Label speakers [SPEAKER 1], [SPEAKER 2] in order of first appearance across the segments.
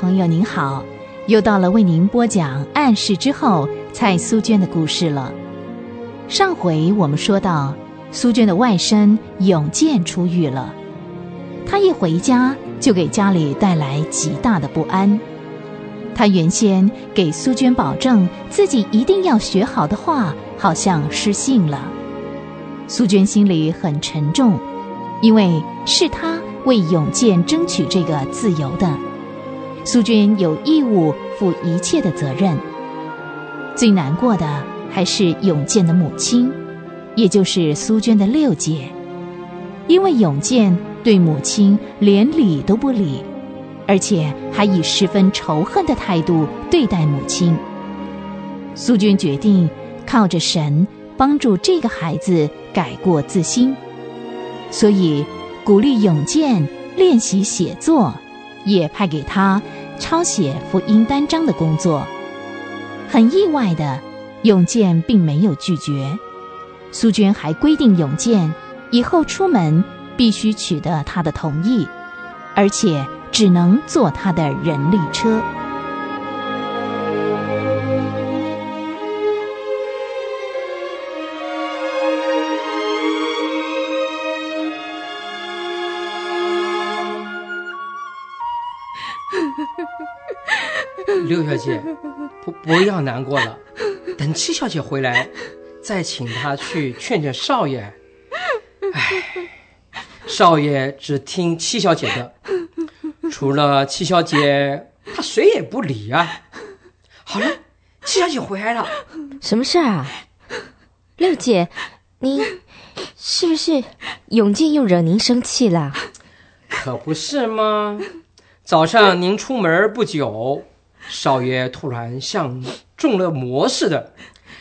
[SPEAKER 1] 朋友您好，又到了为您播讲暗示之后蔡苏娟的故事了。上回我们说到，苏娟的外甥永健出狱了，他一回家就给家里带来极大的不安。他原先给苏娟保证自己一定要学好的话，好像失信了。苏娟心里很沉重，因为是他为永健争取这个自由的。苏娟有义务负一切的责任。最难过的还是永健的母亲，也就是苏娟的六姐，因为永健对母亲连理都不理，而且还以十分仇恨的态度对待母亲。苏娟决定靠着神帮助这个孩子改过自新，所以鼓励永健练习写作。也派给他抄写福音单章的工作。很意外的，永健并没有拒绝。苏娟还规定永健以后出门必须取得他的同意，而且只能坐他的人力车。
[SPEAKER 2] 六小姐，不不要难过了，等七小姐回来，再请她去劝劝少爷。唉，少爷只听七小姐的，除了七小姐，他谁也不理啊。好了，七小姐回来了，
[SPEAKER 3] 什么事啊？六姐，您是不是永进又惹您生气了？
[SPEAKER 2] 可不是吗？早上您出门不久。少爷突然像中了魔似的，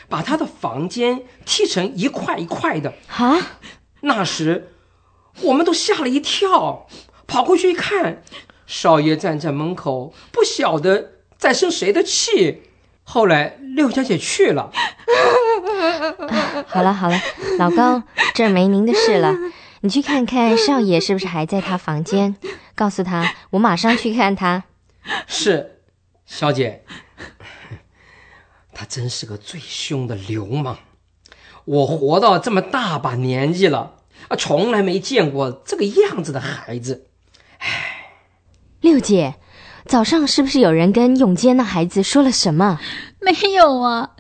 [SPEAKER 2] 把他的房间踢成一块一块的。
[SPEAKER 3] 啊！
[SPEAKER 2] 那时我们都吓了一跳，跑过去一看，少爷站在门口，不晓得在生谁的气。后来六小姐去了。
[SPEAKER 3] 好了好了，老高，这儿没您的事了，你去看看 少爷是不是还在他房间，告诉他我马上去看他。
[SPEAKER 2] 是。小姐，他真是个最凶的流氓。我活到这么大把年纪了，啊，从来没见过这个样子的孩子。唉，
[SPEAKER 3] 六姐，早上是不是有人跟永坚那孩子说了什么？
[SPEAKER 4] 没有啊，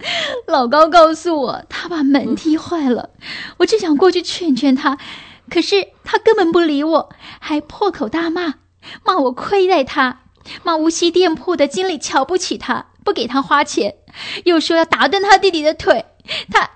[SPEAKER 4] 老高告诉我他把门踢坏了。我正想过去劝劝他，可是他根本不理我，还破口大骂，骂我亏待他。骂无锡店铺的经理瞧不起他，不给他花钱，又说要打断他弟弟的腿。他，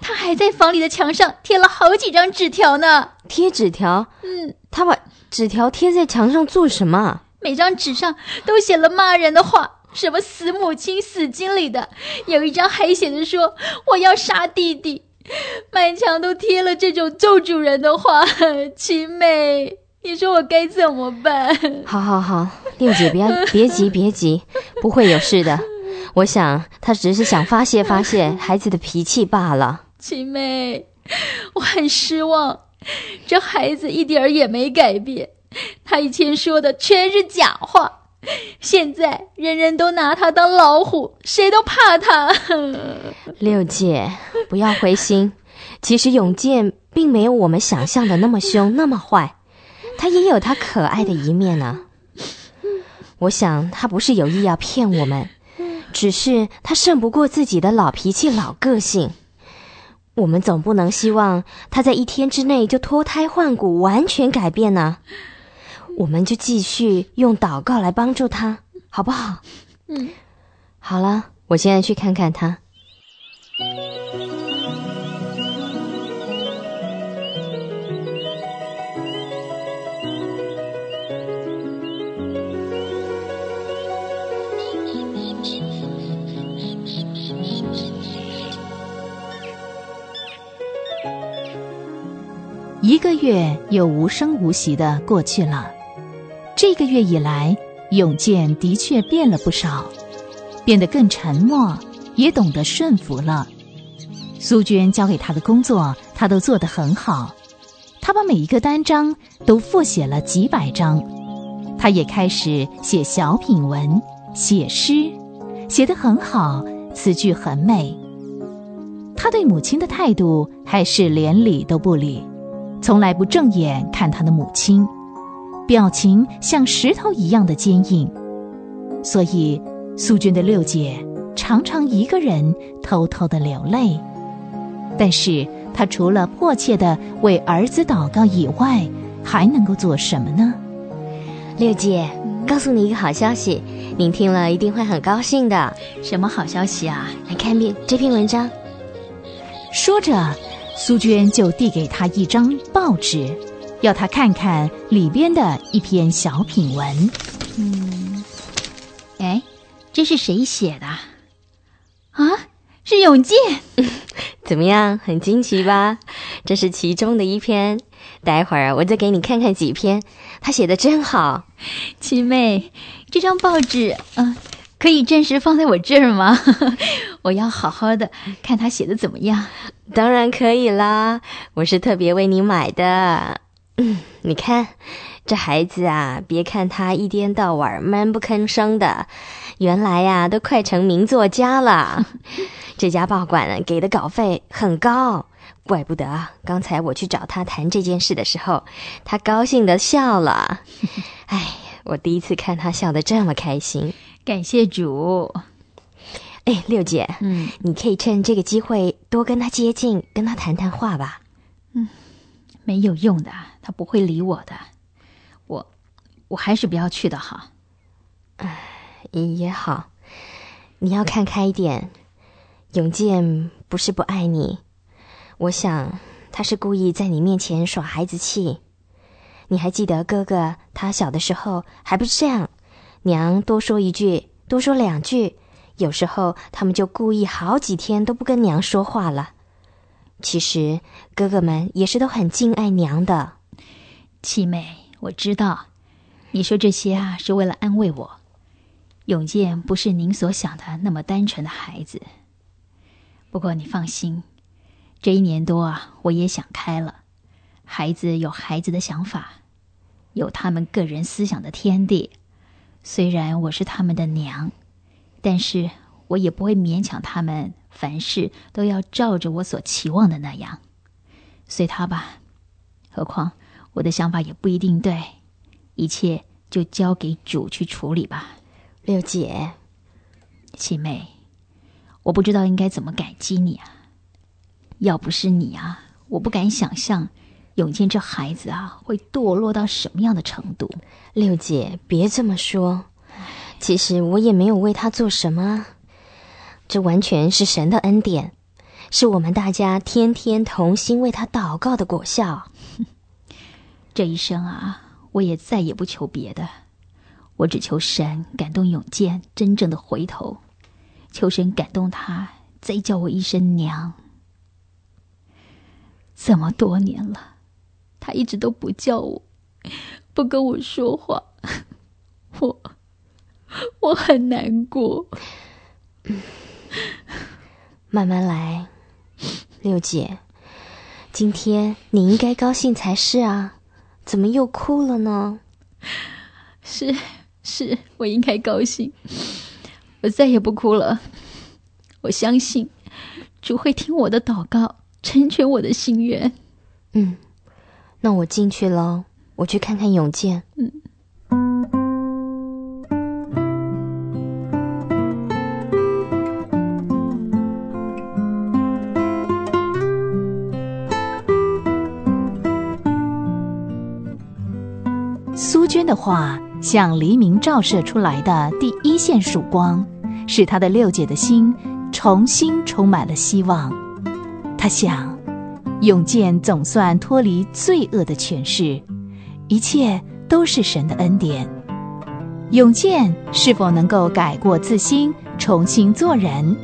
[SPEAKER 4] 他还在房里的墙上贴了好几张纸条呢。
[SPEAKER 3] 贴纸条？
[SPEAKER 4] 嗯，
[SPEAKER 3] 他把纸条贴在墙上做什么？
[SPEAKER 4] 每张纸上都写了骂人的话，什么死母亲、死经理的。有一张还写着说我要杀弟弟，满墙都贴了这种咒主人的话。七妹。你说我该怎么办？
[SPEAKER 3] 好，好，好，六姐，别别急，别急，不会有事的。我想他只是想发泄发泄孩子的脾气罢了。
[SPEAKER 4] 七妹，我很失望，这孩子一点儿也没改变，他以前说的全是假话，现在人人都拿他当老虎，谁都怕他。
[SPEAKER 3] 六姐，不要灰心，其实永健并没有我们想象的那么凶，那么坏。他也有他可爱的一面呢。我想他不是有意要骗我们，只是他胜不过自己的老脾气、老个性。我们总不能希望他在一天之内就脱胎换骨、完全改变呢。我们就继续用祷告来帮助他，好不好？
[SPEAKER 4] 嗯，
[SPEAKER 3] 好了，我现在去看看他。
[SPEAKER 1] 一个月又无声无息的过去了。这个月以来，永健的确变了不少，变得更沉默，也懂得顺服了。苏娟交给他的工作，他都做得很好。他把每一个单章都复写了几百张，他也开始写小品文、写诗，写得很好，词句很美。他对母亲的态度还是连理都不理，从来不正眼看他的母亲，表情像石头一样的坚硬。所以，苏娟的六姐常常一个人偷偷的流泪。但是，她除了迫切的为儿子祷告以外，还能够做什么呢？
[SPEAKER 3] 六姐，告诉你一个好消息，您听了一定会很高兴的。
[SPEAKER 4] 什么好消息啊？
[SPEAKER 3] 来看遍这篇文章。
[SPEAKER 1] 说着，苏娟就递给他一张报纸，要他看看里边的一篇小品文。
[SPEAKER 4] 嗯，哎，这是谁写的？啊，是永健。
[SPEAKER 3] 怎么样，很惊奇吧？这是其中的一篇。待会儿我再给你看看几篇，他写的真好。
[SPEAKER 4] 七妹，这张报纸，嗯，可以暂时放在我这儿吗？我要好好的看他写的怎么样。
[SPEAKER 3] 当然可以啦，我是特别为你买的。嗯，你看，这孩子啊，别看他一天到晚闷不吭声的，原来呀，都快成名作家了。这家报馆给的稿费很高。怪不得刚才我去找他谈这件事的时候，他高兴的笑了。哎，我第一次看他笑得这么开心，
[SPEAKER 4] 感谢主。
[SPEAKER 3] 哎，六姐，嗯，你可以趁这个机会多跟他接近，跟他谈谈话吧。
[SPEAKER 4] 嗯，没有用的，他不会理我的。我，我还是不要去的好。
[SPEAKER 3] 哎，也好，你要看开一点。永健不是不爱你。我想他是故意在你面前耍孩子气。你还记得哥哥他小的时候还不是这样？娘多说一句，多说两句，有时候他们就故意好几天都不跟娘说话了。其实哥哥们也是都很敬爱娘的。
[SPEAKER 4] 七妹，我知道，你说这些啊是为了安慰我。永健不是您所想的那么单纯的孩子。不过你放心。这一年多啊，我也想开了。孩子有孩子的想法，有他们个人思想的天地。虽然我是他们的娘，但是我也不会勉强他们，凡事都要照着我所期望的那样。随他吧。何况我的想法也不一定对，一切就交给主去处理吧。
[SPEAKER 3] 六姐，
[SPEAKER 4] 七妹，我不知道应该怎么感激你啊。要不是你啊，我不敢想象，永健这孩子啊会堕落到什么样的程度。
[SPEAKER 3] 六姐，别这么说，其实我也没有为他做什么，这完全是神的恩典，是我们大家天天同心为他祷告的果效。
[SPEAKER 4] 这一生啊，我也再也不求别的，我只求神感动永健真正的回头，求神感动他再叫我一声娘。这么多年了，他一直都不叫我，不跟我说话，我我很难过。
[SPEAKER 3] 慢慢来，六姐，今天你应该高兴才是啊，怎么又哭了呢？
[SPEAKER 4] 是是，我应该高兴，我再也不哭了。我相信主会听我的祷告。成全我的心愿。
[SPEAKER 3] 嗯，那我进去喽，我去看看永健。嗯。
[SPEAKER 1] 苏娟的话像黎明照射出来的第一线曙光，使她的六姐的心重新充满了希望。她想，永健总算脱离罪恶的权势，一切都是神的恩典。永健是否能够改过自新，重新做人？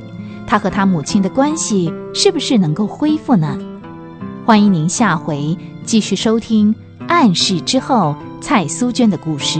[SPEAKER 1] 他和他母亲的关系是不是能够恢复呢？欢迎您下回继续收听《暗示之后》蔡苏娟的故事。